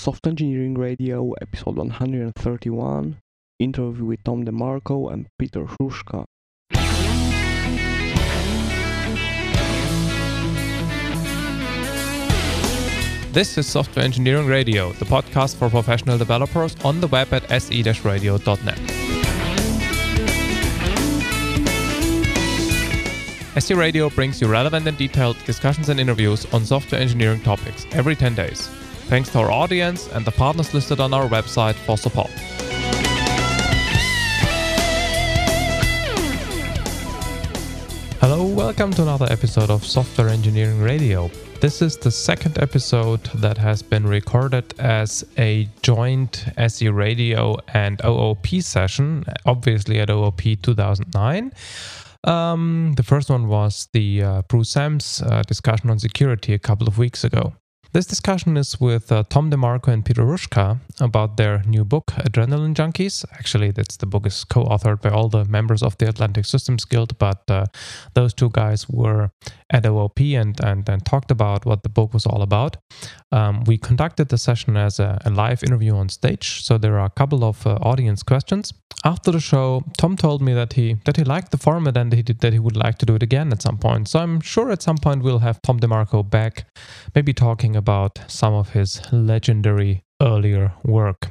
Software Engineering Radio, episode 131, interview with Tom DeMarco and Peter Hruschka. This is Software Engineering Radio, the podcast for professional developers on the web at se-radio.net. SE Radio brings you relevant and detailed discussions and interviews on software engineering topics every 10 days. Thanks to our audience and the partners listed on our website for support. Hello, welcome to another episode of Software Engineering Radio. This is the second episode that has been recorded as a joint SE Radio and OOP session, obviously at OOP 2009. Um, the first one was the uh, Bruce Sams uh, discussion on security a couple of weeks ago. This discussion is with uh, Tom DeMarco and Peter Hruschka about their new book, Adrenaline Junkies. Actually, that's the book is co-authored by all the members of the Atlantic Systems Guild, but uh, those two guys were at OOP and, and, and talked about what the book was all about. Um, we conducted the session as a, a, live interview on stage, so there are a couple of uh, audience questions. After the show, Tom told me that he that he liked the format and he did, that he would like to do it again at some point. So I'm sure at some point we'll have Tom DeMarco back, maybe talking about some of his legendary earlier work.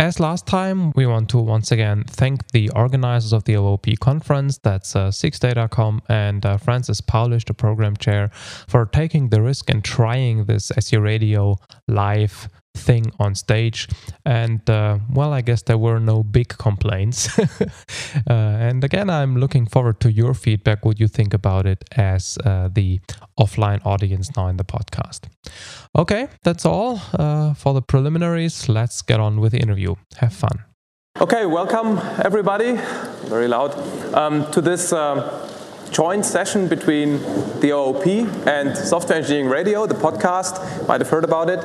As last time, we want to once again thank the organizers of the OOP conference, that's uh, SIGS Datacom, and uh, Frances Paulisch, the program chair, for taking the risk and trying this SE Radio live thing on stage. And uh, well, I guess there were no big complaints. uh, and again, I'm looking forward to your feedback, what you think about it as uh, the offline audience now in the podcast. Okay, that's all uh, for the preliminaries. Let's get on with the interview. Have fun. Okay, welcome everybody, very loud, um, to this uh, joint session between the OOP and Software Engineering Radio, the podcast. Might have heard about it.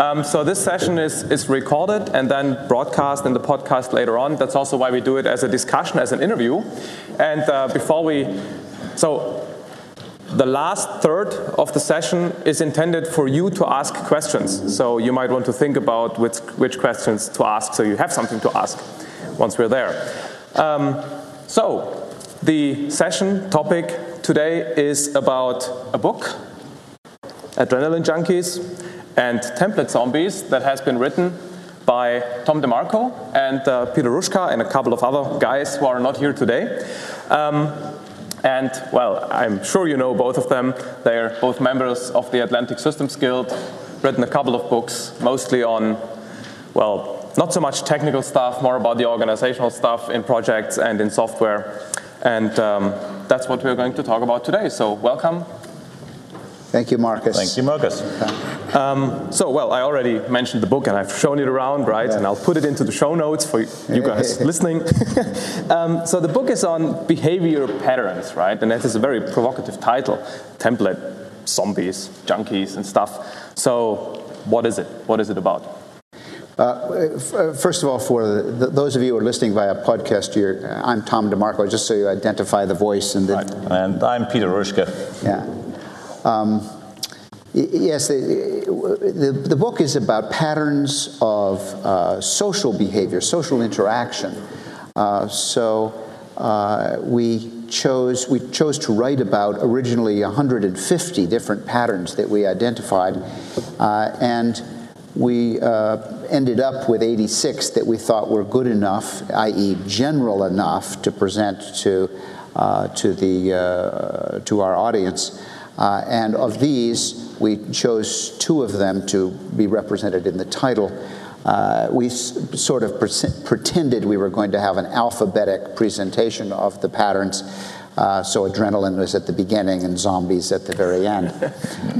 Um, so this session is, is recorded and then broadcast in the podcast later on. That's also why we do it as a discussion, as an interview. And uh, before we, so the last third of the session is intended for you to ask questions. So you might want to think about which, which questions to ask so you have something to ask once we're there. Um, so the session topic today is about a book, Adrenaline Junkies and Template Zombies, that has been written by Tom DeMarco and uh, Peter Hruschka and a couple of other guys who are not here today. Um, and, well, I'm sure you know both of them. They're both members of the Atlantic Systems Guild, written a couple of books, mostly on, well, not so much technical stuff, more about the organizational stuff in projects and in software. And um, that's what we're going to talk about today. So, welcome. Thank you, Markus. Thank you, Markus. Um, so, well, I already mentioned the book and I've shown it around, right? Yeah. And I'll put it into the show notes for you guys listening. um, so, the book is on behavior patterns, right? And that is a very provocative title template zombies, junkies, and stuff. So, what is it? What is it about? Uh, first of all, for the, those of you who are listening via podcast, here, I'm Tom DeMarco, just so you identify the voice. And, the, and I'm Peter Hruschka. Yeah. Um, yes, the, the, the, book is about patterns of uh, social behavior, social interaction. Uh, so uh, we chose we chose to write about originally 150 different patterns that we identified, uh, and we uh, ended up with 86 that we thought were good enough, i.e., general enough to present to uh, to the uh, to our audience. Uh, and of these, we chose two of them to be represented in the title. Uh, we s- sort of pre- pretended we were going to have an alphabetic presentation of the patterns. Uh, so adrenaline was at the beginning and zombies at the very end.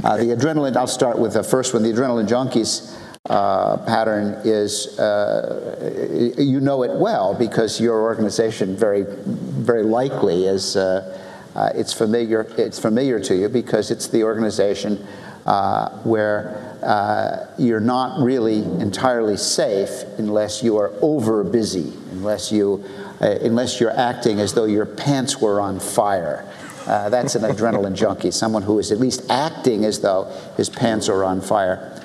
Uh, the adrenaline, I'll start with the first one. The adrenaline junkies uh, pattern is uh, you know it well because your organization very very likely is uh, uh it's familiar it's familiar to you because it's the organization uh, where uh, you're not really entirely safe unless you are over busy unless you unless you're acting as though your pants were on fire. That's an adrenaline junkie someone who is at least acting as though his pants are on fire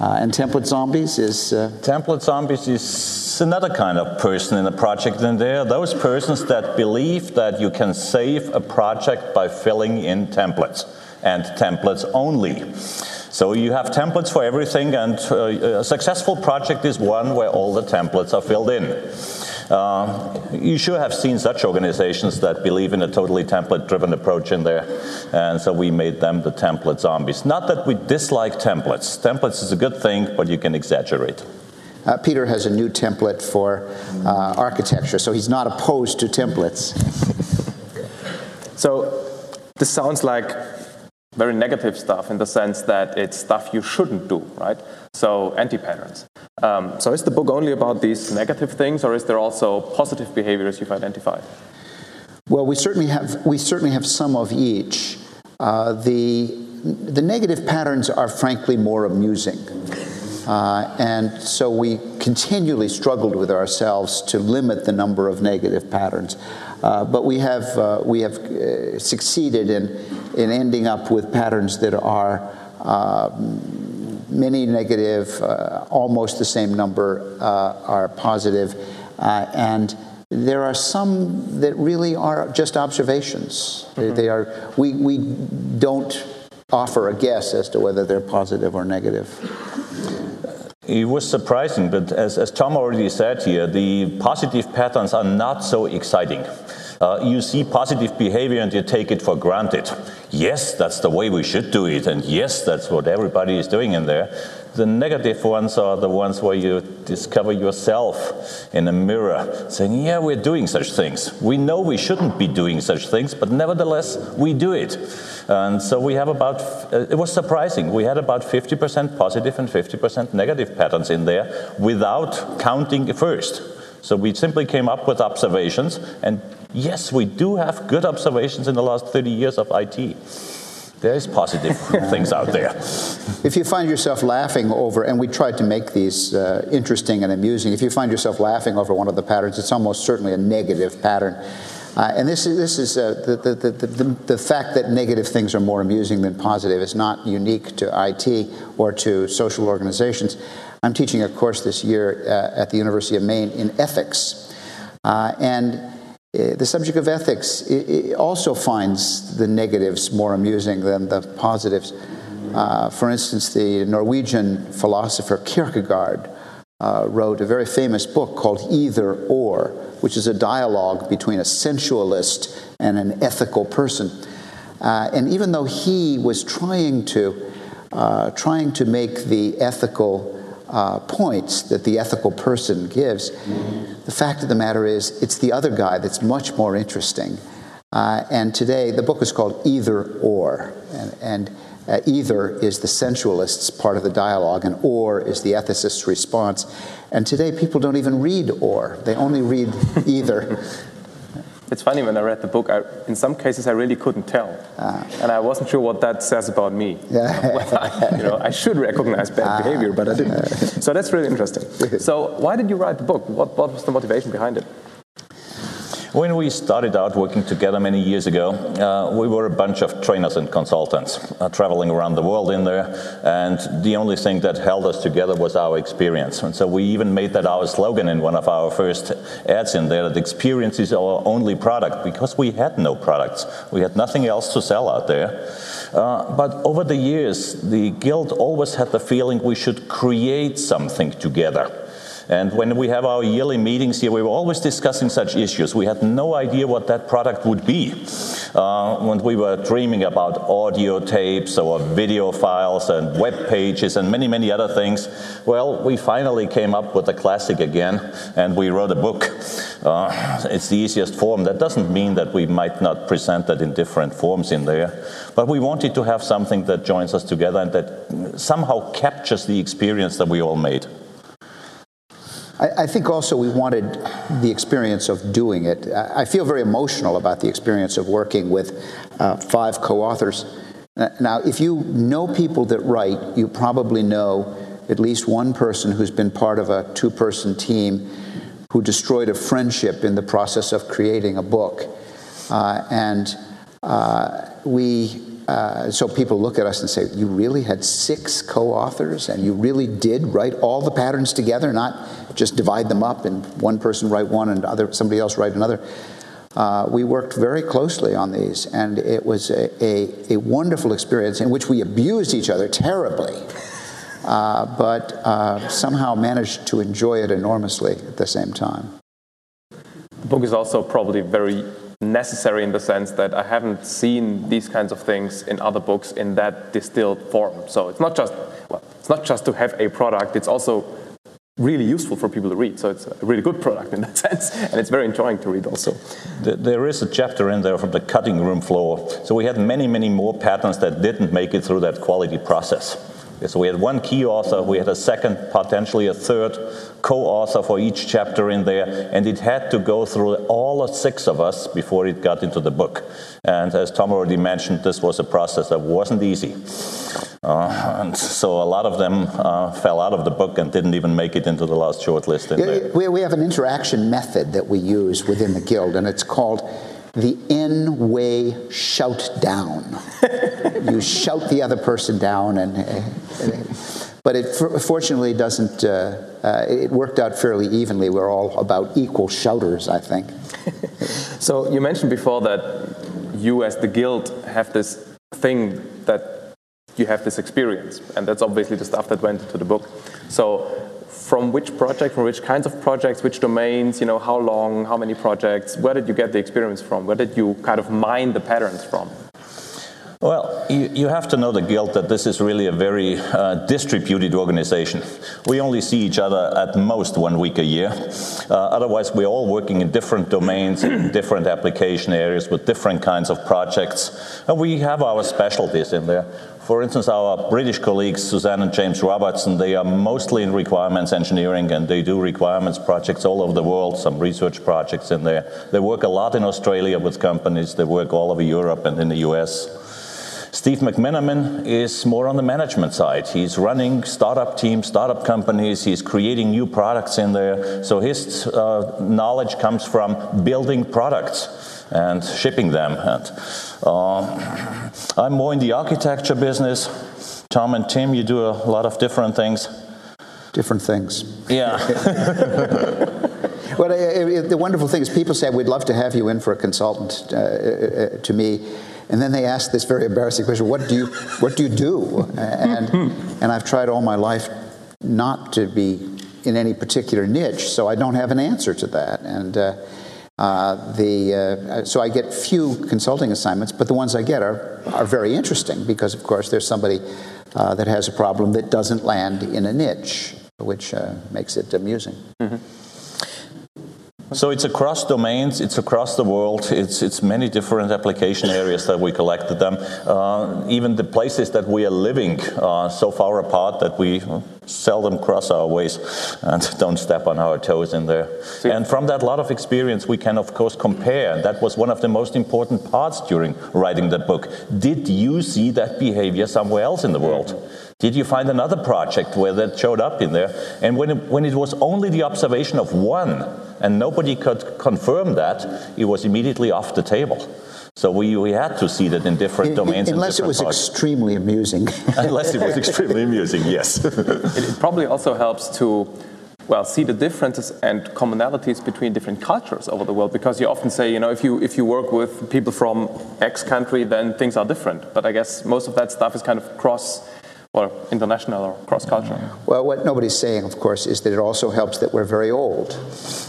Uh, and Template Zombies is. Uh, Template Zombies is another kind of person in a project, and they're those persons that believe that you can save a project by filling in templates and templates only. So you have templates for everything, and uh, a successful project is one where all the templates are filled in. Uh, you should have seen such organizations that believe in a totally template-driven approach in there, and so we made them the template zombies. Not that we dislike templates. Templates is a good thing, but you can exaggerate. Uh, Peter has a new template for uh, architecture, so he's not opposed to templates. so this sounds like very negative stuff in the sense that it's stuff you shouldn't do, right? So anti-patterns. Um, so is the book only about these negative things, or is there also positive behaviors you've identified? Well, we certainly have we certainly have some of each. Uh, the the negative patterns are frankly more amusing. Uh, and so we continually struggled with ourselves to limit the number of negative patterns. Uh, but we have, uh, we have uh, succeeded in, in ending up with patterns that are um, many negative, uh, almost the same number uh, are positive, and there are some that really are just observations. Mm-hmm. They, they are, we, we don't offer a guess as to whether they're positive or negative. It was surprising, but as, as Tom already said here, the positive patterns are not so exciting. Uh, you see positive behavior and you take it for granted. Yes, that's the way we should do it, and yes, that's what everybody is doing in there. The negative ones are the ones where you discover yourself in a mirror saying, Yeah, we're doing such things. We know we shouldn't be doing such things, but nevertheless, we do it. And so we have about, uh, it was surprising, we had about 50% positive and 50% negative patterns in there without counting first. So we simply came up with observations, and yes, we do have good observations in the last 30 years of IT there is positive things out there. If you find yourself laughing over, and we tried to make these uh, interesting and amusing, if you find yourself laughing over one of the patterns, it's almost certainly a negative pattern. Uh, and this is, this is uh, the, the, the, the, the fact that negative things are more amusing than positive is not unique to IT or to social organizations. I'm teaching a course this year uh, at the University of Maine in ethics. Uh, and uh, the subject of ethics also finds the negatives more amusing than the positives. Uh, for instance, the Norwegian philosopher Kierkegaard uh, wrote a very famous book called Either or, which is a dialogue between a sensualist and an ethical person. Uh, and even though he was trying to, trying to make the ethical uh, points that the ethical person gives. The fact of the matter is, it's the other guy that's much more interesting. Uh, and today, the book is called Either or. And, and uh, either is the sensualist's part of the dialogue, and or is the ethicist's response. And today, people don't even read or, they only read either. It's funny when I read the book. I, in some cases, I really couldn't tell, uh, and I wasn't sure what that says about me. I, you know, I should recognize bad uh, behavior, but I didn't. So that's really interesting. So, why did you write the book? What, what was the motivation behind it? When we started out working together many years ago, uh, we were a bunch of trainers and consultants uh, traveling around the world in there, and the only thing that held us together was our experience. And so we even made that our slogan in one of our first ads in there that experience is our only product because we had no products. We had nothing else to sell out there. Uh, but over the years, the Guild always had the feeling we should create something together. And when we have our yearly meetings here, we were always discussing such issues. We had no idea what that product would be. Uh, when we were dreaming about audio tapes or video files and web pages and many, many other things, well, we finally came up with a classic again and we wrote a book. Uh, it's the easiest form. That doesn't mean that we might not present that in different forms in there, but we wanted to have something that joins us together and that somehow captures the experience that we all made. I, I, think also we wanted the experience of doing it. I, I feel very emotional about the experience of working with uh, five co authors. Now, if you know people that write, you probably know at least one person who's been part of a two person team who destroyed a friendship in the process of creating a book. Uh, and uh, we uh, so people look at us and say, You really had six co authors and you really did write all the patterns together, not just divide them up and one person write one and other, somebody else write another. Uh, we worked very closely on these, and it was a, a, a wonderful experience in which we abused each other terribly, uh, but uh, somehow managed to enjoy it enormously at the same time. The book is also probably very necessary in the sense that I haven't seen these kinds of things in other books in that distilled form. So it's not just well, it's not just to have a product; it's also really useful for people to read. So it's a really good product in that sense, and it's very enjoying to read also. There is a chapter in there from the cutting room floor. So we had many, many more patterns that didn't make it through that quality process. So we had one key author, we had a second, potentially a third co-author for each chapter in there, and it had to go through all six of us before it got into the book. And as Tom already mentioned, this was a process that wasn't easy. Uh, and so a lot of them uh, fell out of the book and didn't even make it into the last shortlist. Yeah, we, we have an interaction method that we use within the guild, and it's called the N way shout down. you shout the other person down, and, and but it fortunately doesn't. Uh, uh, it worked out fairly evenly. We're all about equal shouters, I think. so you mentioned before that you, as the guild, have this thing that you have this experience, and that's obviously the stuff that went into the book. So from which project, from which kinds of projects, which domains, you know, how long, how many projects, where did you get the experience from? Where did you kind of mine the patterns from? Well, you, you have to know the guilt that this is really a very uh, distributed organization. We only see each other at most one week a year. Uh, otherwise, we're all working in different domains, in different application areas with different kinds of projects. And we have our specialties in there. For instance, our British colleagues, Suzanne and James Robertson, they are mostly in requirements engineering and they do requirements projects all over the world, some research projects in there. They work a lot in Australia with companies, they work all over Europe and in the US. Steve McMenamin is more on the management side. He's running startup teams, startup companies, he's creating new products in there. So his uh, knowledge comes from building products and shipping them. And uh, I'm more in the architecture business. Tom and Tim, you do a lot of different things. Different things. Yeah. well, the wonderful thing is, people say, We'd love to have you in for a consultant uh, uh, to me. And then they ask this very embarrassing question What do you, what do, you do? And, and I've tried all my life not to be in any particular niche, so I don't have an answer to that. And uh, uh, the, uh, so I get few consulting assignments, but the ones I get are, are very interesting because, of course, there's somebody uh, that has a problem that doesn't land in a niche, which uh, makes it amusing. Mm-hmm. So it's across domains, it's across the world, it's, it's many different application areas that we collected them. Uh, even the places that we are living are so far apart that we seldom cross our ways and don't step on our toes in there. And from that lot of experience, we can of course compare. And that was one of the most important parts during writing the book. Did you see that behavior somewhere else in the world? Did you find another project where that showed up in there? And when it, when it was only the observation of one and nobody could confirm that, it was immediately off the table. So we, we had to see that in different domains. Unless it was parts. extremely amusing. Unless it was extremely amusing, yes. it, it probably also helps to well, see the differences and commonalities between different cultures over the world. Because you often say, you know, if you if you work with people from X country, then things are different. But I guess most of that stuff is kind of cross or international or cross cultural. Well, what nobody's saying, of course, is that it also helps that we're very old.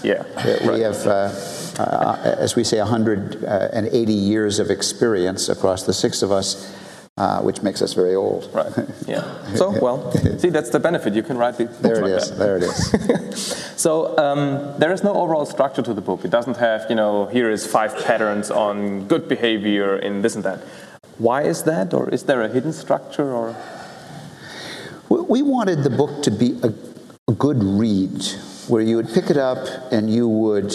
Yeah. That we have, uh, uh, as we say, 180 years of experience across the six of us. Uh, which makes us very old. Right. Yeah. So, well, see, that's the benefit. You can write the there it like is. That. There it is. so um, there is no overall structure to the book. It doesn't have, you know, here is five patterns on good behavior in this and that. Why is that, or is there a hidden structure, or? We wanted the book to be a, good read, where you would pick it up and you would,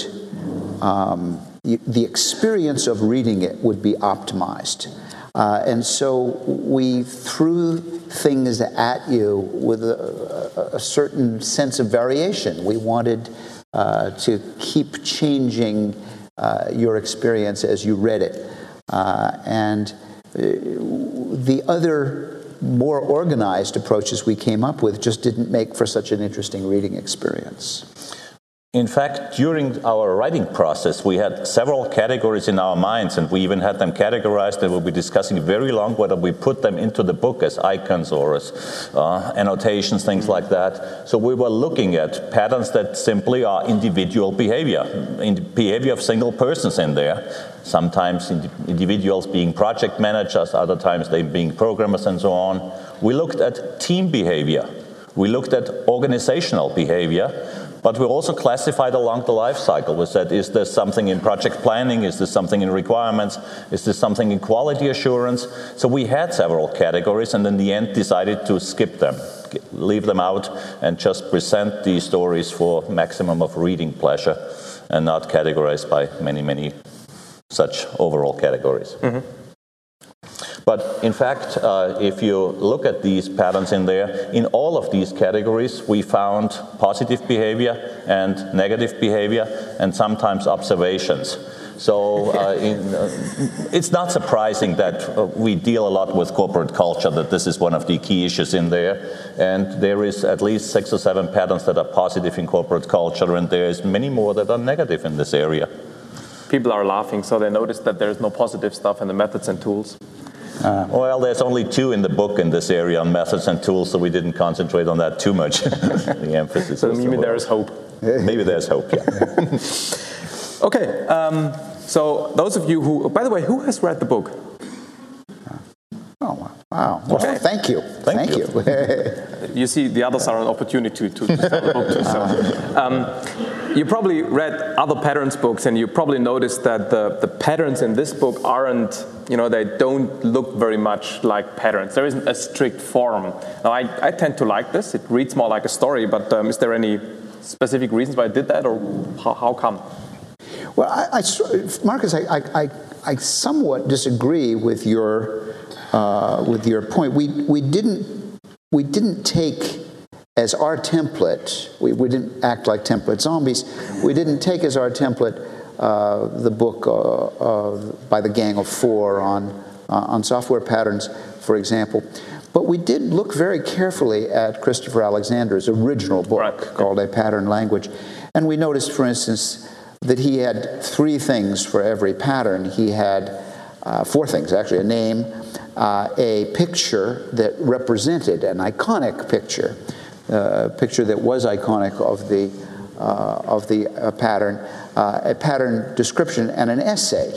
um, the experience of reading it would be optimized. Uh, and so we threw things at you with a, a, a certain sense of variation. We wanted uh, to keep changing uh, your experience as you read it. Uh, and uh, the other more organized approaches we came up with just didn't make for such an interesting reading experience. In fact, during our writing process, we had several categories in our minds, and we even had them categorized, and we'll be discussing very long whether we put them into the book as icons or as uh, annotations, things like that. So we were looking at patterns that simply are individual behavior, in behavior of single persons in there. Sometimes individuals being project managers, other times they being programmers, and so on. We looked at team behavior. We looked at organizational behavior. But we also classified along the life cycle. We said, is there something in project planning? Is there something in requirements? Is there something in quality assurance? So we had several categories and in the end decided to skip them, leave them out, and just present these stories for maximum of reading pleasure and not categorized by many, many such overall categories. Mm-hmm. But in fact, uh, if you look at these patterns in there, in all of these categories, we found positive behavior and negative behavior, and sometimes observations. So uh, in, uh, it's not surprising that uh, we deal a lot with corporate culture, that this is one of the key issues in there. And there is at least six or seven patterns that are positive in corporate culture, and there is many more that are negative in this area. People are laughing, so they notice that there's no positive stuff in the methods and tools. Uh, well, there's only two in the book in this area on methods and tools, so we didn't concentrate on that too much. the emphasis. So maybe there's hope. Maybe there's hope. Yeah. okay. Um, so those of you who, by the way, who has read the book? Oh wow! Well, okay. thank you. Thank, thank you. you. you. see, the others are an opportunity to, to sell the book too. So, um, you probably read other patterns books, and you probably noticed that the, the patterns in this book aren't, you know, they don't look very much like patterns. There isn't a strict form. Now, I, I tend to like this. It reads more like a story. But um, is there any specific reasons why I did that, or how, how come? Well, I, I Markus, I, I, I somewhat disagree with your uh, with your point. We we didn't we didn't take as our template. We, we didn't act like template zombies. We didn't take as our template uh, the book uh, by the Gang of Four on uh, on software patterns, for example. But we did look very carefully at Christopher Alexander's original book right. called A Pattern Language. And we noticed, for instance, that he had three things for every pattern. He had uh, four things, actually a name, uh, a picture that represented an iconic picture, picture that was iconic of the, uh, of the uh, pattern, uh, a pattern description, and an essay.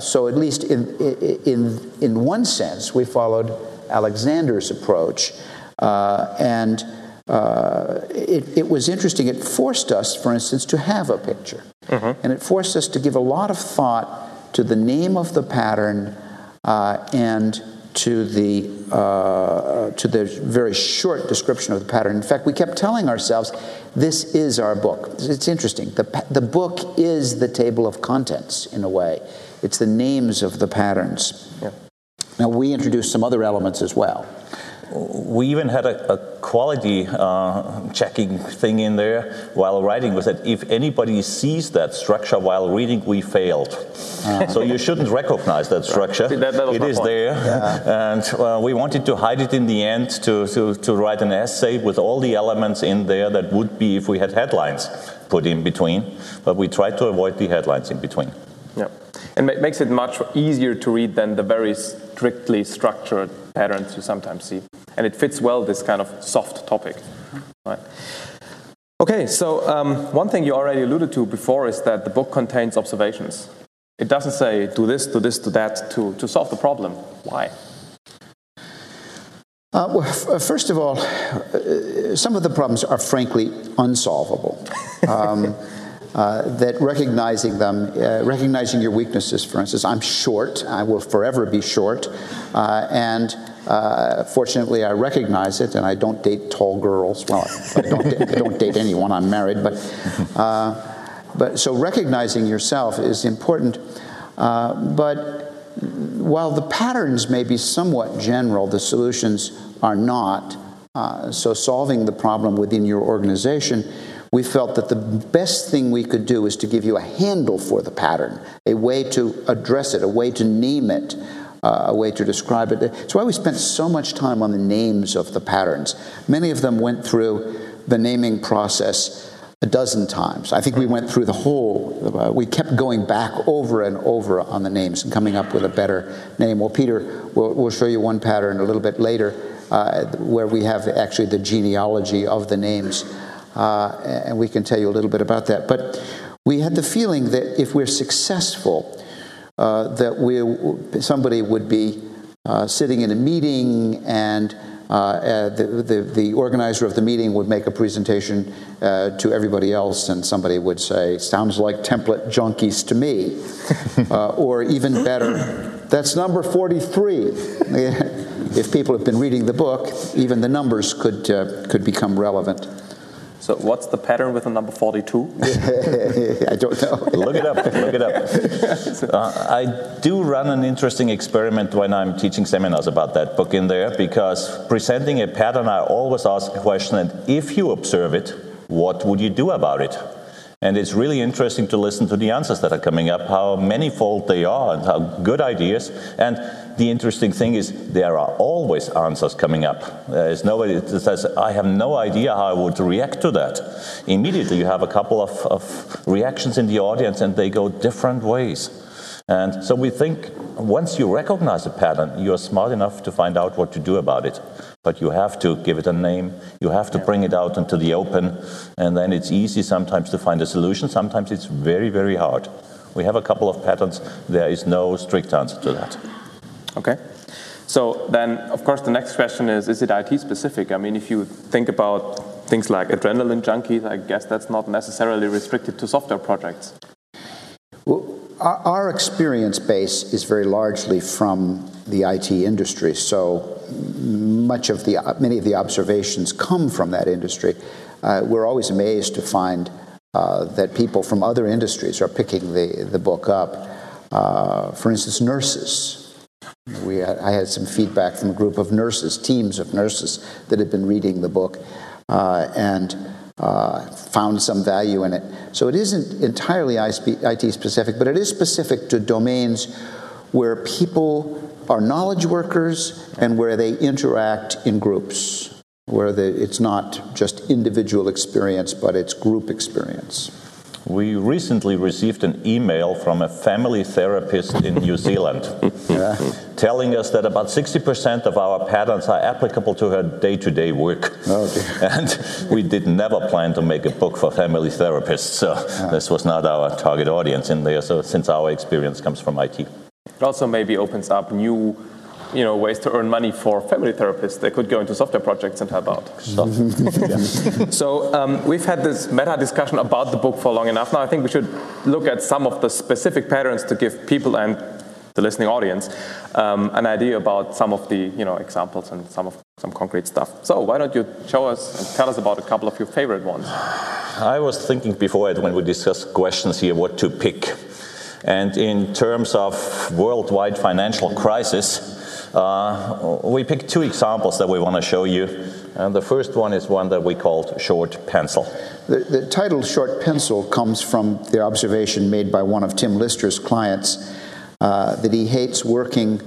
so, at least in, in, in one sense, we followed Alexander's approach. and uh, it, it, was interesting. It forced us, for instance, to have a picture. Mm-hmm. And it forced us to give a lot of thought to the name of the pattern uh, and to the, uh, to the very short description of the pattern. In fact, we kept telling ourselves, this is our book. It's interesting. The, the book is the table of contents, in a way, it's the names of the patterns. Yeah. Now, we introduced some other elements as well we even had a, a quality uh, checking thing in there while writing was that if anybody sees that structure while reading, we failed. Uh-huh. So you shouldn't recognize that structure. That, that it is point. there. Yeah. And uh, we wanted to hide it in the end to, to, to write an essay with all the elements in there that would be if we had headlines put in between. But we tried to avoid the headlines in between. Yeah. And it makes it much easier to read than the very strictly structured patterns you sometimes see. And it fits well this kind of soft topic. Right. Okay, so um, one thing you already alluded to before is that the book contains observations. It doesn't say do this, do this, do that to, to solve the problem. Why? Uh, well, f- first of all, uh, some of the problems are frankly unsolvable. Um, uh, that recognizing them, uh, recognizing your weaknesses, for instance, I'm short, I will forever be short, uh, and uh, fortunately I recognize it, and I don't date tall girls. Well, I don't, I don't date anyone, I'm married, but, uh, but so recognizing yourself is important. but while the patterns may be somewhat general, the solutions are not. so solving the problem within your organization we felt that the best thing we could do is to give you a handle for the pattern, a way to address it, a way to name it, uh, a way to describe it. It's why we spent so much time on the names of the patterns. Many of them went through the naming process a dozen times. I think we went through the whole, uh, we kept going back over and over on the names and coming up with a better name. Well, Peter, we'll, we'll show you one pattern a little bit later uh, where we have actually the genealogy of the names, uh, and we can tell you a little bit about that. But we had the feeling that if we're successful, uh, that we, somebody would be uh, sitting in a meeting and uh, uh, the, the, the, organizer of the meeting would make a presentation uh, to everybody else, and somebody would say, Sounds like template junkies to me. uh, or even better, that's number 43. if people have been reading the book, even the numbers could, uh, could become relevant. So what's the pattern with the number 42? I don't know. look it up. Look it up. Uh, I do run an interesting experiment when I'm teaching seminars about that book in there because presenting a pattern, I always ask a question, and if you observe it, what would you do about it? And it's really interesting to listen to the answers that are coming up, how manifold they are, and how good ideas. And the interesting thing is, there are always answers coming up. There is nobody that says, I have no idea how I would react to that. Immediately, you have a couple of, of reactions in the audience, and they go different ways. And so we think once you recognize a pattern, you're smart enough to find out what to do about it. But you have to give it a name, you have to bring it out into the open, and then it's easy sometimes to find a solution. Sometimes it's very, very hard. We have a couple of patterns, there is no strict answer to that. Okay. So then, of course, the next question is is it IT specific? I mean, if you think about things like adrenaline junkies, I guess that's not necessarily restricted to software projects. Well, our experience base is very largely from the IT industry, so much of the many of the observations come from that industry. Uh, we're always amazed to find uh, that people from other industries are picking the, the book up. Uh, for instance, nurses. We had, I had some feedback from a group of nurses, teams of nurses that had been reading the book, uh, and uh, found some value in it. So it isn't entirely IT specific, but it is specific to domains where people are knowledge workers and where they interact in groups, where the, it's not just individual experience, but it's group experience. We recently received an email from a family therapist in New Zealand yeah. telling us that about 60% of our patterns are applicable to her day to day work. Oh, and we did never plan to make a book for family therapists, so yeah. this was not our target audience in there, so since our experience comes from IT. It also maybe opens up new you know, ways to earn money for family therapists. They could go into software projects and help out. so um, we've had this meta discussion about the book for long enough now. I think we should look at some of the specific patterns to give people and the listening audience um, an idea about some of the you know examples and some of some concrete stuff. So why don't you show us and tell us about a couple of your favorite ones? I was thinking before it when we discussed questions here what to pick. And in terms of worldwide financial crisis, uh, we picked two examples that we want to show you. And the first one is one that we called short pencil. The, the title short pencil comes from the observation made by one of Tim Lister's clients uh, that he hates working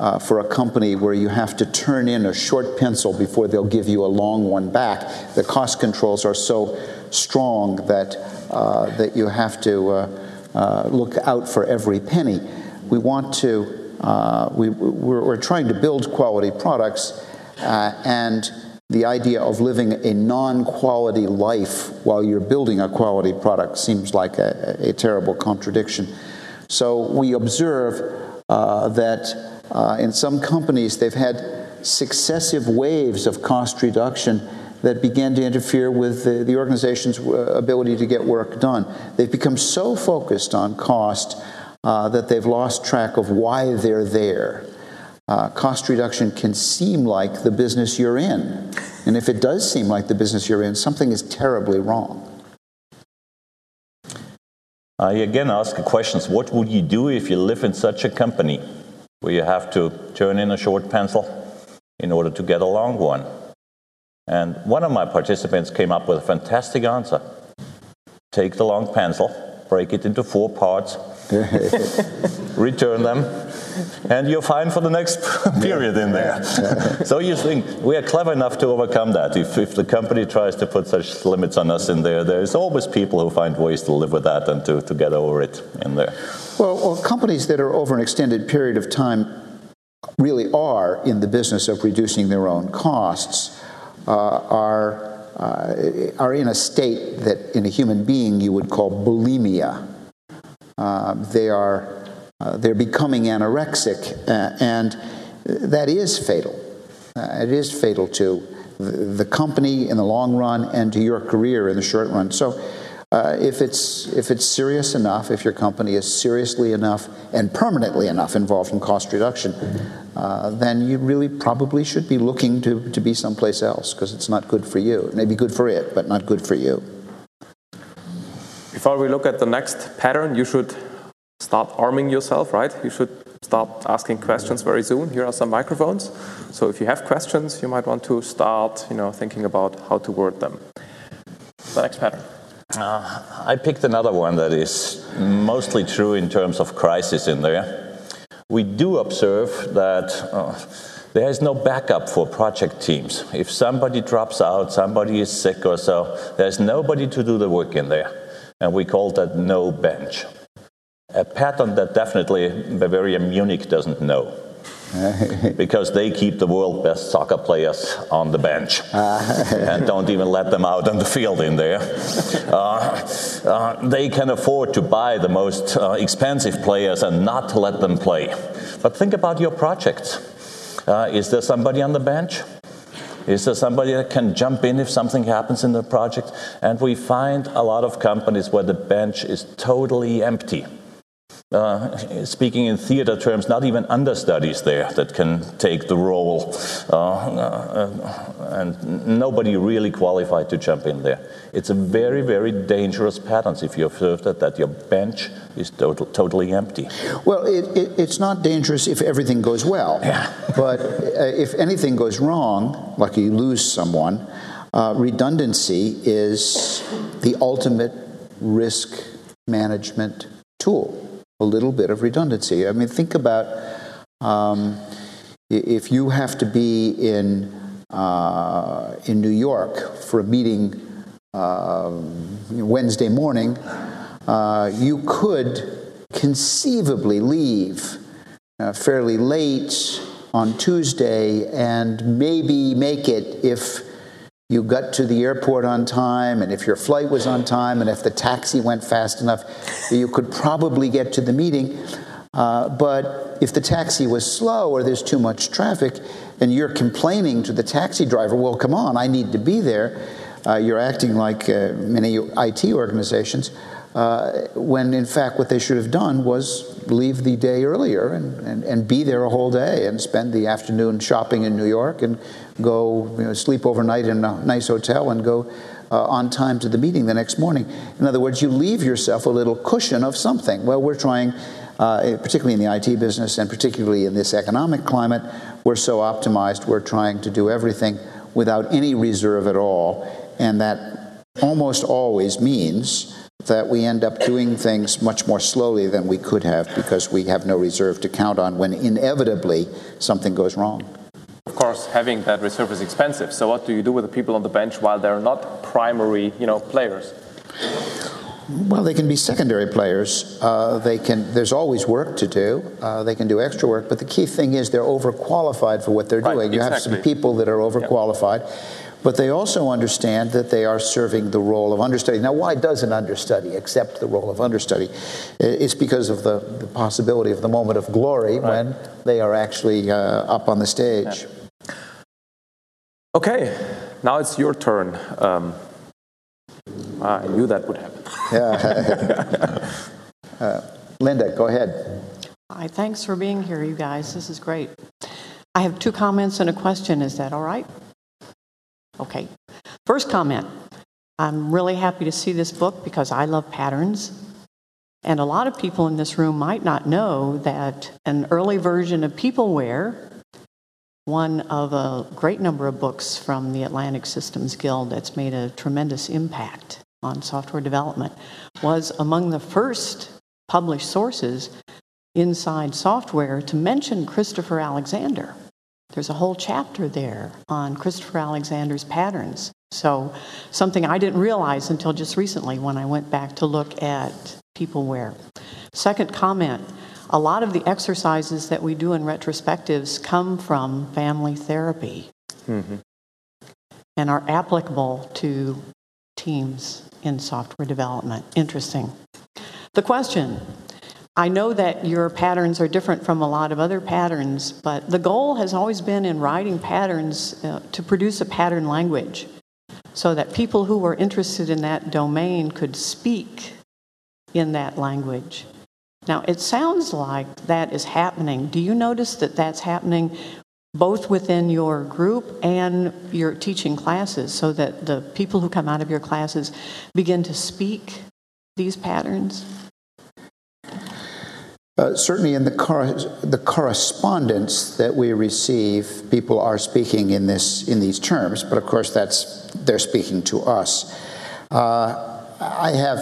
uh, for a company where you have to turn in a short pencil before they'll give you a long one back. The cost controls are so strong that, uh, that you have to uh, look out for every penny. We want to uh, we, we're, we're, trying to build quality products, uh, and the idea of living a non quality life while you're building a quality product seems like a, a terrible contradiction. So we observe uh, that uh, in some companies they've had successive waves of cost reduction that began to interfere with the, the organization's uh, ability to get work done. They've become so focused on cost uh, that they've lost track of why they're there. Uh, cost reduction can seem like the business you're in. And if it does seem like the business you're in, something is terribly wrong. I again ask the questions. What would you do if you live in such a company where you have to turn in a short pencil in order to get a long one? And one of my participants came up with a fantastic answer. Take the long pencil, break it into four parts, return them, and you're fine for the next period in there. so you think we are clever enough to overcome that. If, if the company tries to put such limits on us in there, there's always people who find ways to live with that and to, to get over it in there. Well, well, companies that are over an extended period of time really are in the business of reducing their own costs are. Uh, are in a state that in a human being you would call bulimia. Uh, they are uh, they're becoming anorexic, uh, and that is fatal. Uh, it is fatal to the company in the long run and to your career in the short run. So, uh, if it's if it's serious enough, if your company is seriously enough and permanently enough involved in cost reduction, uh, then you really probably should be looking to, to be someplace else because it's not good for you. It may be good for it, but not good for you. Before we look at the next pattern, you should start arming yourself, right? You should start asking questions very soon. Here are some microphones. So if you have questions, you might want to start, you know, thinking about how to word them. The next pattern. Uh, I picked another one that is mostly true in terms of crisis in there. We do observe that uh, there is no backup for project teams. If somebody drops out, somebody is sick or so, there's nobody to do the work in there. And we call that no bench a pattern that definitely Bavaria Munich doesn't know. Because they keep the world best soccer players on the bench and don't even let them out on the field in there. Uh, uh, they can afford to buy the most uh, expensive players and not let them play. But think about your projects. Uh, is there somebody on the bench? Is there somebody that can jump in if something happens in the project? And we find a lot of companies where the bench is totally empty uh, speaking in theater terms, not even understudies there that can take the role, uh, uh, and nobody really qualified to jump in there. It's a very, very dangerous pattern if you observe that, that your bench is total, totally empty. Well, it, it, it's not dangerous if everything goes well, yeah. but uh, if anything goes wrong, like you lose someone, uh, redundancy is the ultimate risk management tool a little bit of redundancy. I mean, think about um, if you have to be in uh, in New York for a meeting uh, Wednesday morning, uh, you could conceivably leave uh, fairly late on Tuesday and maybe make it if you got to the airport on time, and if your flight was on time, and if the taxi went fast enough, you could probably get to the meeting. Uh, but if the taxi was slow or there's too much traffic, and you're complaining to the taxi driver, well, come on, I need to be there, uh, you're acting like uh, many IT organizations, uh, when in fact what they should have done was leave the day earlier and, and, and be there a whole day and spend the afternoon shopping in New York and go you know, sleep overnight in a nice hotel and go uh, on time to the meeting the next morning. In other words, you leave yourself a little cushion of something. Well, we're trying, uh, particularly in the IT business and particularly in this economic climate, we're so optimized, we're trying to do everything without any reserve at all. And that almost always means that we end up doing things much more slowly than we could have because we have no reserve to count on when inevitably something goes wrong. Course, having that reserve is expensive. So what do you do with the people on the bench while they're not primary, you know, players? Well, they can be secondary players. Uh, they can. There's always work to do. Uh, they can do extra work, but the key thing is they're overqualified for what they're right, doing. You exactly. have some people that are overqualified, yep. but they also understand that they are serving the role of understudy. Now, why does an understudy accept the role of understudy? It's because of the, the possibility of the moment of glory right. when they are actually uh, up on the stage. Yeah. Okay, now it's your turn. Um, I knew that would happen. Yeah. uh, Linda, go ahead. Hi, thanks for being here, you guys. This is great. I have two comments and a question. Is that all right? Okay. First comment I'm really happy to see this book because I love patterns. And a lot of people in this room might not know that an early version of Peopleware one of a great number of books from the Atlantic Systems Guild that's made a tremendous impact on software development, was among the first published sources inside software to mention Christopher Alexander. There's a whole chapter there on Christopher Alexander's patterns. So, something I didn't realize until just recently when I went back to look at peopleware. Second comment a lot of the exercises that we do in retrospectives come from family therapy mm-hmm. and are applicable to teams in software development. Interesting. The question I know that your patterns are different from a lot of other patterns, but the goal has always been in writing patterns uh, to produce a pattern language so that people who were interested in that domain could speak in that language. Now, it sounds like that is happening. Do you notice that that's happening both within your group and your teaching classes so that the people who come out of your classes begin to speak these patterns? Uh, certainly, in the, cor- the correspondence that we receive, people are speaking in this in these terms. But of course, that's they're speaking to us. Uh, I have,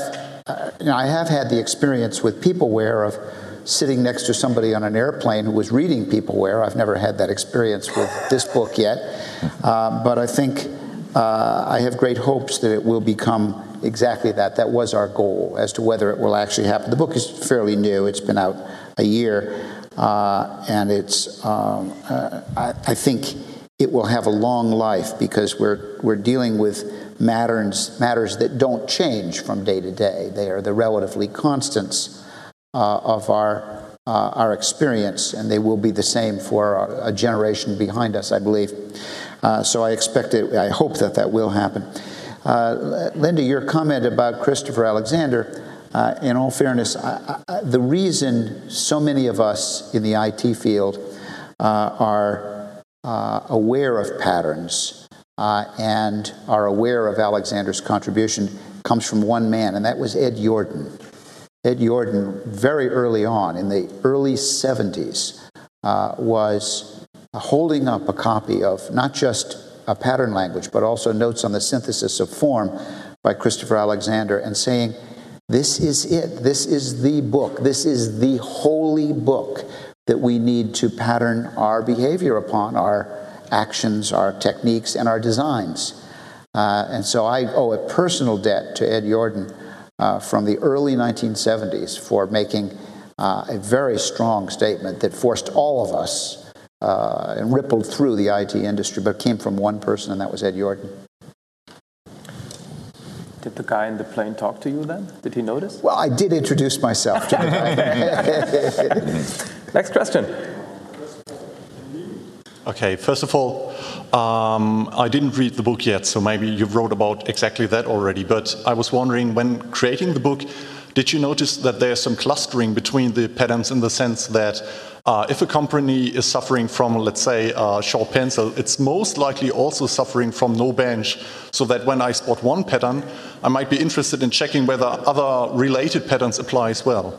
uh, you know, I have had the experience with peopleware of sitting next to somebody on an airplane who was reading peopleware. I've never had that experience with this book yet, uh, but I think uh, I have great hopes that it will become exactly that. That was our goal. As to whether it will actually happen, the book is fairly new. It's been out a year, uh, and it's. Um, uh, I, I, think it will have a long life because we're we're dealing with matters matters that don't change from day to day. They are the relatively constants uh, of our. Uh, our experience, and they will be the same for a, generation behind us, I believe. Uh, so I expect it, I hope that that will happen. Uh, Linda, your comment about Christopher Alexander, uh, in all fairness, I, I, the reason so many of us in the IT field uh, are aware of patterns uh, and are aware of Alexander's contribution comes from one man, and that was Ed Yourdon. Ed Yourdon, very early on, in the early 70s, uh, was holding up a copy of not just a pattern language, but also notes on the synthesis of form by Christopher Alexander, and saying, This is it. This is the book. This is the holy book that we need to pattern our behavior upon, our actions, our techniques, and our designs. Uh, and so I owe a personal debt to Ed Yourdon uh, from the early 1970s for making uh, a very strong statement that forced all of us uh, and rippled through the IT industry, but came from one person, and that was Ed Yourdon. Did the guy in the plane talk to you then? Did he notice? Well, I did introduce myself to the guy. Next question. Okay, first of all, um, I didn't read the book yet, so maybe you wrote about exactly that already. But I was wondering, when creating the book, did you notice that there's some clustering between the patterns in the sense that uh, if a company is suffering from, let's say, a short pencil, it's most likely also suffering from no bench, so that when I spot one pattern, I might be interested in checking whether other related patterns apply as well.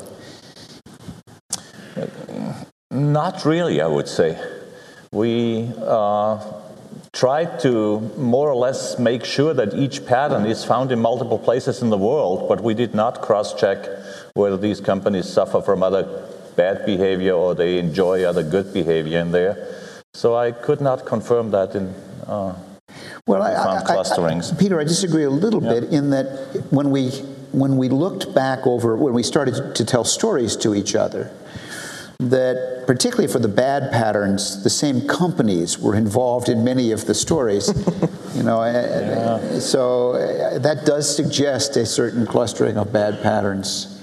Not really, I would say. We uh, try to more or less make sure that each pattern is found in multiple places in the world, but we did not cross check whether these companies suffer from other bad behavior or they enjoy other good behavior in there. So I could not confirm that in. Uh, well, I, I, I, Peter, I disagree a little yeah. bit in that when we when we looked back over when we started to tell stories to each other, that particularly for the bad patterns, the same companies were involved in many of the stories. you know, yeah. so uh, that does suggest a certain clustering of bad patterns.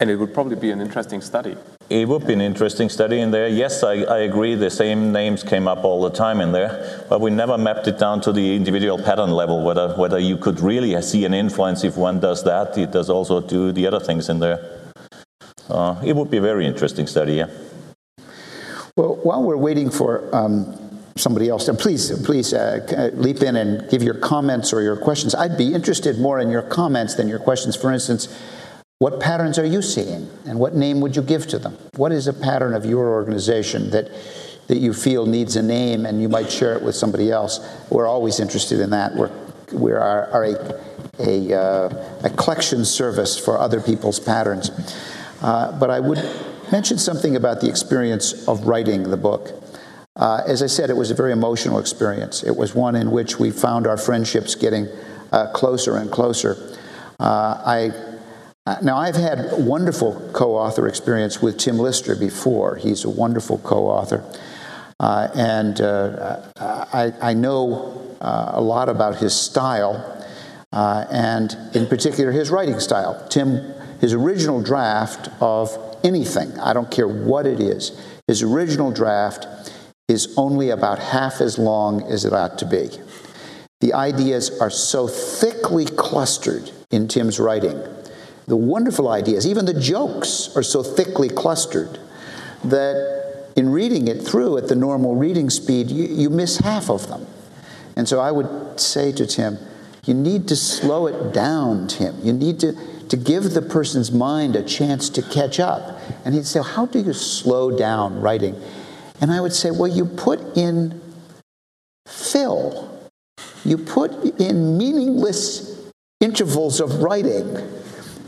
And it would probably be an interesting study. It would be an interesting study in there. Yes, I, I, agree. The same names came up all the time in there, but we never mapped it down to the individual pattern level. Whether whether you could really see an influence if one does that, it does also do the other things in there. Uh, it would be a very interesting study. Yeah. Well, while we're waiting for. Um, somebody else, please, please uh, leap in and give your comments or your questions. I'd be interested more in your comments than your questions. For instance, what patterns are you seeing, and what name would you give to them? What is a pattern of your organization that, that you feel needs a name and you might share it with somebody else? We're always interested in that. We're, we are, are a a, uh, a collection service for other people's patterns. Uh, but I would mention something about the experience of writing the book. Uh, as I said, it was a very emotional experience. It was one in which we found our friendships getting uh, closer and closer. Uh, I uh, now, I've had wonderful co author experience with Tim Lister before. He's a wonderful co author. Uh, and I, I, know a lot about his style, and in particular his writing style. Tim, his original draft of anything, I don't care what it is, his original draft is only about half as long as it ought to be. The ideas are so thickly clustered in Tim's writing the wonderful ideas, even the jokes are so thickly clustered that in reading it through at the normal reading speed, you, you miss half of them. And so I would say to Tim, you need to slow it down, Tim. You need to, to give the person's mind a chance to catch up. And he'd say, How do you slow down writing? And I would say, Well, you put in fill, you put in meaningless intervals of writing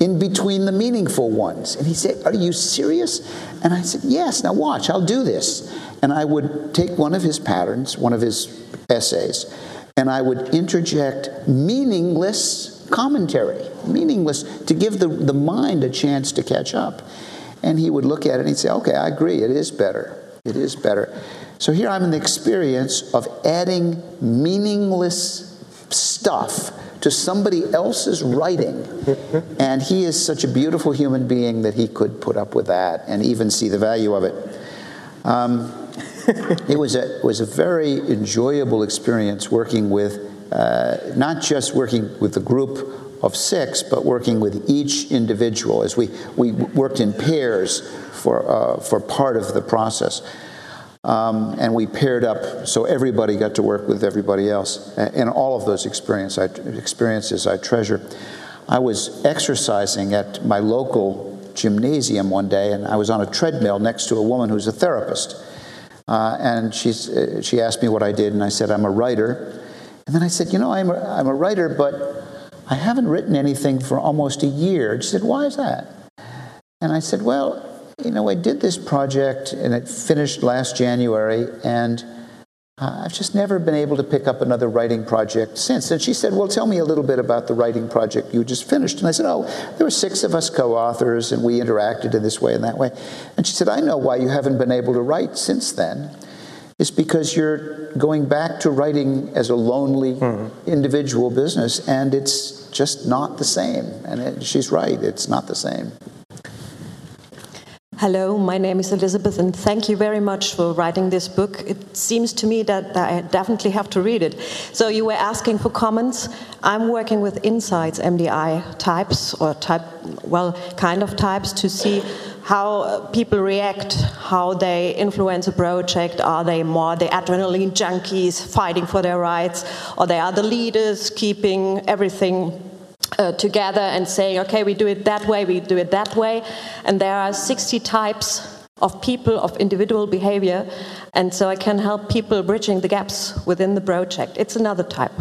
in between the meaningful ones. And he said, Are you serious? And I said, Yes, now watch, I'll do this. And I would take one of his patterns, one of his essays, and I would interject meaningless commentary, meaningless to give the, the mind a chance to catch up. And he would look at it and he'd say, Okay, I agree, it is better. It is better. So here I'm in the experience of adding meaningless stuff to somebody else's writing. and he is such a beautiful human being that he could put up with that and even see the value of it. Um, it was a, it was a very enjoyable experience working with, uh, not just working with the group of six, but working with each individual as we, we worked in pairs for, uh, for part of the process. Um, and we paired up so everybody got to work with everybody else. And all of those experience I, experiences I treasure. I was exercising at my local gymnasium one day, and I was on a treadmill next to a woman who's a therapist. Uh, and she's, uh, she asked me what I did, and I said, I'm a writer. And then I said, You know, I'm a, I'm a writer, but I haven't written anything for almost a year. She said, Why is that? And I said, Well, you know, I did this project and it finished last January, and uh, I've just never been able to pick up another writing project since. And she said, Well, tell me a little bit about the writing project you just finished. And I said, Oh, there were six of us co authors, and we interacted in this way and that way. And she said, I know why you haven't been able to write since then. It's because you're going back to writing as a lonely mm-hmm. individual business, and it's just not the same. And it, she's right, it's not the same. Hello, my name is Elizabeth, and thank you very much for writing this book. It seems to me that I definitely have to read it. So, you were asking for comments. I'm working with insights MDI types, or type, well, kind of types, to see how people react, how they influence a project. Are they more the adrenaline junkies fighting for their rights, or they are the leaders keeping everything uh, together and saying, okay, we do it that way, we do it that way. And there are 60 types of people, of individual behavior. And so I can help people bridging the gaps within the project. It's another type.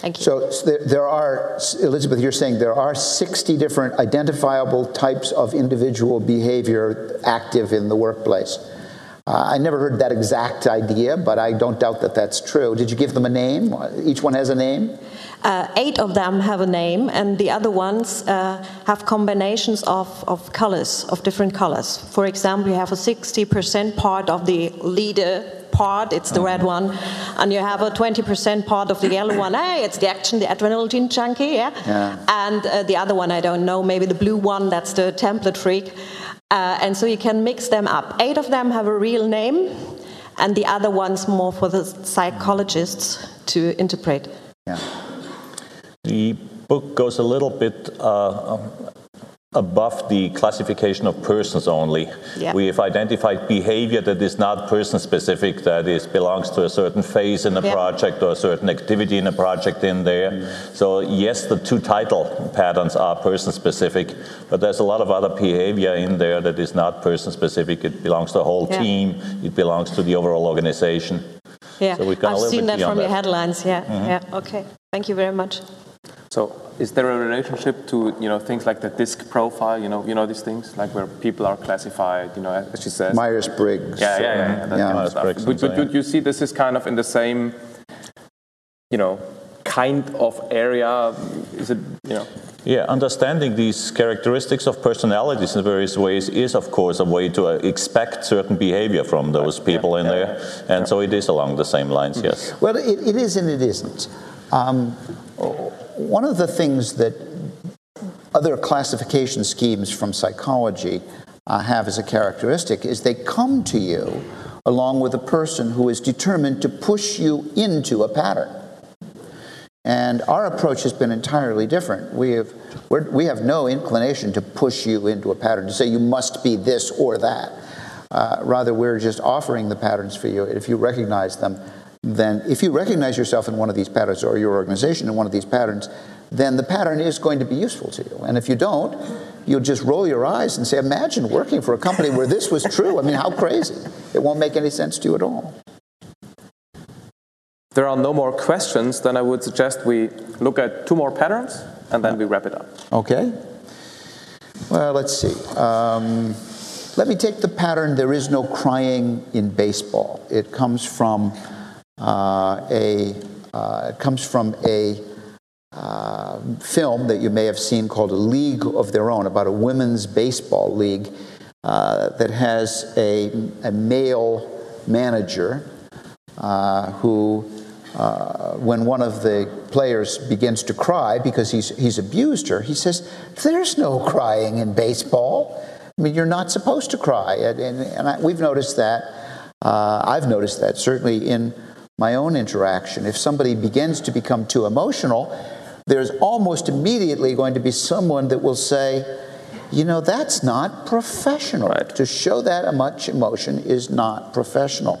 Thank you. So, so there, there, are, Elizabeth, you're saying there are 60 different identifiable types of individual behavior active in the workplace. Uh, I never heard that exact idea, but I don't doubt that that's true. Did you give them a name? Each one has a name? Uh, eight of them have a name, and the other ones uh, have combinations of, of colors, of different colors. For example, you have a 60% part of the leader part, it's the red one, and you have a 20% part of the yellow one. Hey, it's the action, the adrenaline junkie, yeah? yeah. And uh, the other one, I don't know, maybe the blue one, that's the template freak. Uh, and so you can mix them up. Eight of them have a real name, and the other ones more for the psychologists to interpret. Yeah. The book goes a little bit uh, above the classification of persons only. Yeah. We have identified behavior that is not person specific, that is belongs to a certain phase in a yeah. project or a certain activity in a project in there. Mm. So yes, the two title patterns are person specific, but there's a lot of other behavior in there that is not person specific. It belongs to a whole yeah. team, it belongs to the overall organization. Yeah, so I've seen that from that. your headlines. Yeah, mm-hmm. yeah. Okay, thank you very much. So is there a relationship to you know things like the disc profile? You know, you know these things like where people are classified. You know, as she says, Myers Briggs. Yeah, yeah, yeah. yeah, that yeah. kind of stuff. Myers-Briggs Would, and so, would, would you see this is kind of in the same, you know, kind of area? Is it you know? Yeah, understanding these characteristics of personalities in various ways is, of course, a way to uh, expect certain behavior from those people in there. And so it is along the same lines, yes. Well, it, it is and it isn't. Um, one of the things that other classification schemes from psychology uh, have as a characteristic is they come to you along with a person who is determined to push you into a pattern. And our approach has been entirely different. We have, we have no inclination to push you into a pattern, to say you must be this or that. Uh, rather, we're just offering the patterns for you. If you recognize them, then if you recognize yourself in one of these patterns or your organization in one of these patterns, then the pattern is going to be useful to you. And if you don't, you'll just roll your eyes and say, Imagine working for a company where this was true. I mean, how crazy. It won't make any sense to you at all. There are no more questions, then I would suggest we look at two more patterns and then we wrap it up. Okay. Well, let's see. Um, let me take the pattern there is no crying in baseball. It comes from a uh, it comes from a uh, film that you may have seen called A League of Their Own about a women's baseball league uh, that has a, a male manager uh, who, uh, when one of the players begins to cry because he's, he's abused her, he says, There's no crying in baseball. I mean, you're not supposed to cry. And, and, and I, we've noticed that. Uh, I've noticed that certainly in my own interaction. If somebody begins to become too emotional, there's almost immediately going to be someone that will say, you know, that's not professional. Right. To show that much emotion is not professional.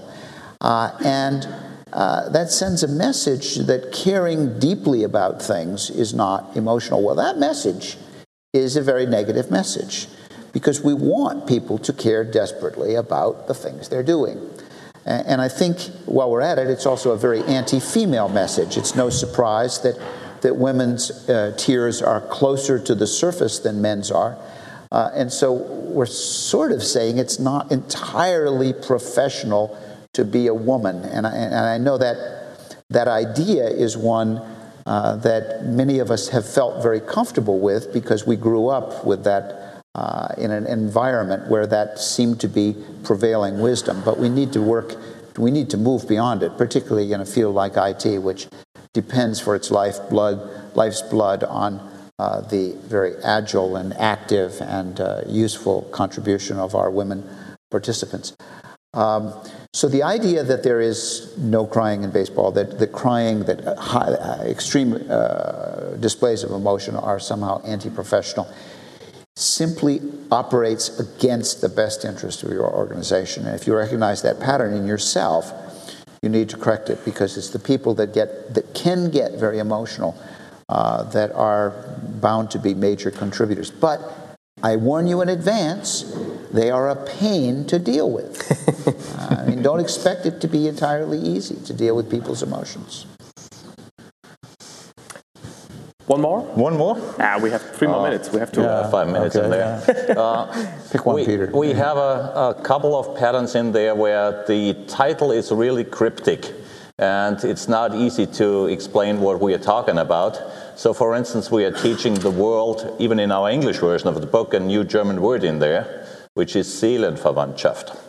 Uh, and uh, that sends a message that caring deeply about things is not emotional. Well, that message is a very negative message because we want people to care desperately about the things they're doing. And I think while we're at it, it's also a very anti female message. It's no surprise that, that women's uh, tears are closer to the surface than men's are. Uh, and so we're sort of saying it's not entirely professional to be a woman. And I, and I know that that idea is one uh, that many of us have felt very comfortable with because we grew up with that uh, in an environment where that seemed to be prevailing wisdom. But we need to work, we need to move beyond it, particularly in a field like IT, which depends for its lifeblood, life's blood on uh, the very agile and active and uh, useful contribution of our women participants. Um, so the idea that there is no crying in baseball, that the crying, that high, uh, extreme uh, displays of emotion are somehow anti-professional, simply operates against the best interest of your organization. And if you recognize that pattern in yourself, you need to correct it because it's the people that get that can get very emotional uh, that are bound to be major contributors. But I warn you in advance, they are a pain to deal with. I mean, don't expect it to be entirely easy to deal with people's emotions. One more? One more? Ah, we have three more minutes. We have to. Yeah, five minutes in there. Pick one, we, Peter. we have a, a couple of patterns in there where the title is really cryptic and it's not easy to explain what we are talking about. So, for instance, we are teaching the world, even in our English version of the book, a new German word in there, which is Seelenverwandtschaft.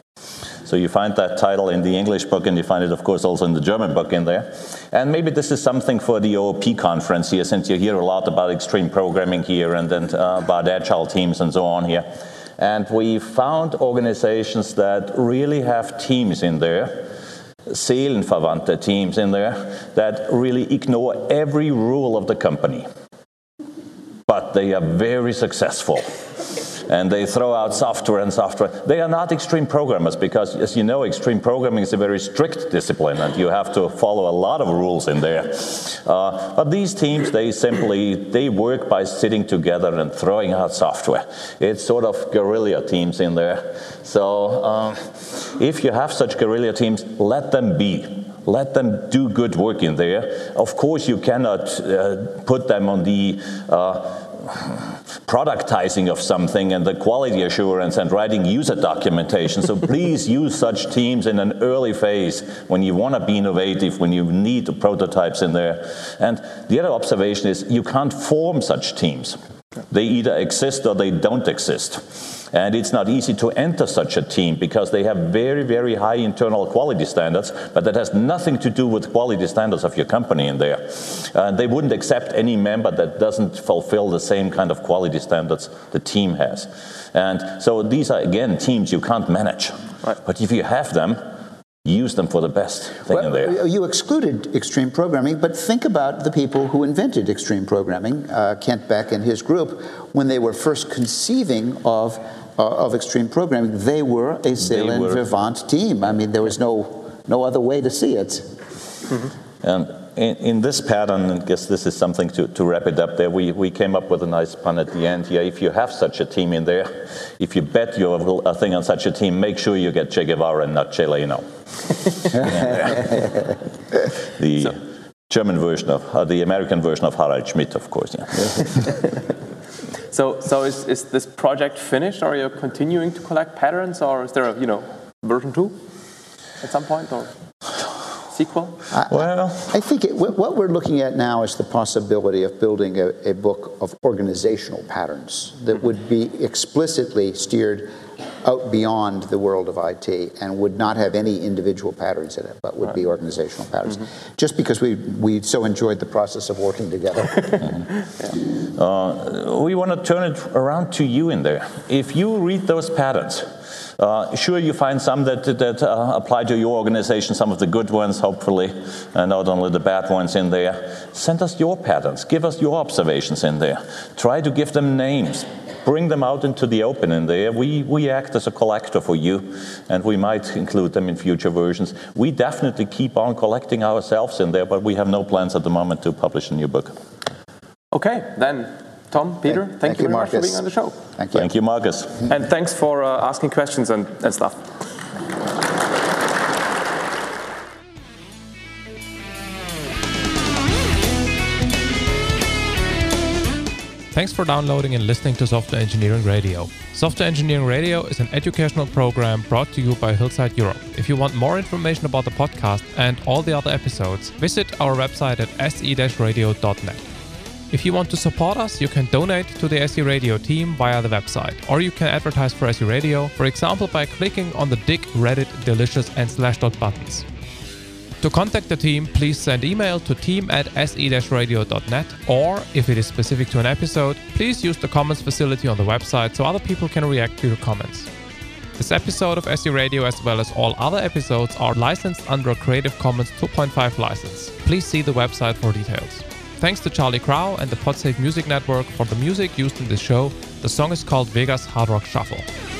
So you find that title in the English book, and you find it, of course, also in the German book in there. And maybe this is something for the OOP conference here, since you hear a lot about extreme programming here and then uh, about agile teams and so on here. And we found organizations that really have teams in there, Seelenverwandte teams in there, that really ignore every rule of the company. But they are very successful and they throw out software and software. They are not extreme programmers because, as you know, extreme programming is a very strict discipline and you have to follow a lot of rules in there. Uh, but these teams, they simply, they work by sitting together and throwing out software. It's sort of guerrilla teams in there. So um, if you have such guerrilla teams, let them be. let them do good work in there. Of course, you cannot uh, put them on the uh, productizing of something and the quality assurance and writing user documentation. So please use such teams in an early phase when you want to be innovative, when you need the prototypes in there. And the other observation is you can't form such teams. They either exist or they don't exist. And it's not easy to enter such a team because they have very, very high internal quality standards, but that has nothing to do with quality standards of your company in there. Uh, they wouldn't accept any member that doesn't fulfill the same kind of quality standards the team has. And so these are, again, teams you can't manage. Right. But if you have them, use them for the best thing well, in there. You excluded extreme programming, but think about the people who invented extreme programming, uh, Kent Beck and his group, when they were first conceiving of, uh, of extreme programming, they were a Seelenverwandte team. I mean, there was no, no other way to see it. Mm-hmm. And in, in, this pattern, I guess this is something to, to wrap it up there, we, we came up with a nice pun at the end here. If you have such a team in there, if you bet your thing on such a team, make sure you get Che Guevara and not Che Leno. the so. German version of, uh, the American version of Harald Schmidt, of course. Yeah. so, so is, is this project finished? Or are you continuing to collect patterns, or is there a you know version two at some point? Or sequel? I, well, I think it, what we're looking at now is the possibility of building a, a book of organizational patterns that would be explicitly steered out beyond the world of IT and would not have any individual patterns in it, but would right. be organizational patterns. Mm-hmm. Just because we, we so enjoyed the process of working together. mm-hmm. yeah. uh, we want to turn it around to you in there. If you read those patterns, uh, sure, you find some that, that uh, apply to your organization, some of the good ones, hopefully, and not only the bad ones in there. Send us your patterns, give us your observations in there. Try to give them names, bring them out into the open in there. We, we act as a collector for you, and we might include them in future versions. We definitely keep on collecting ourselves in there, but we have no plans at the moment to publish a new book. Okay, then Tom, Peter, thank, thank you, very Markus. much for being on the show. Thank you. Thank you, Markus. And thanks for uh, asking questions and, and stuff. Thanks for downloading and listening to Software Engineering Radio. Software Engineering Radio is an educational program brought to you by Hillside Europe. If you want more information about the podcast and all the other episodes, visit our website at se-radio.net. If you want to support us, you can donate to the SE Radio team via the website, or you can advertise for SE Radio, for example by clicking on the Digg, Reddit, Delicious, and Slashdot buttons. To contact the team, please send email to team at se-radio.net, or if it is specific to an episode, please use the comments facility on the website so other people can react to your comments. This episode of SE Radio, as well as all other episodes, are licensed under a Creative Commons 2.5 license. Please see the website for details. Thanks to Charlie Crow and the Podsafe Music Network for the music used in this show. The song is called Vegas Hard Rock Shuffle.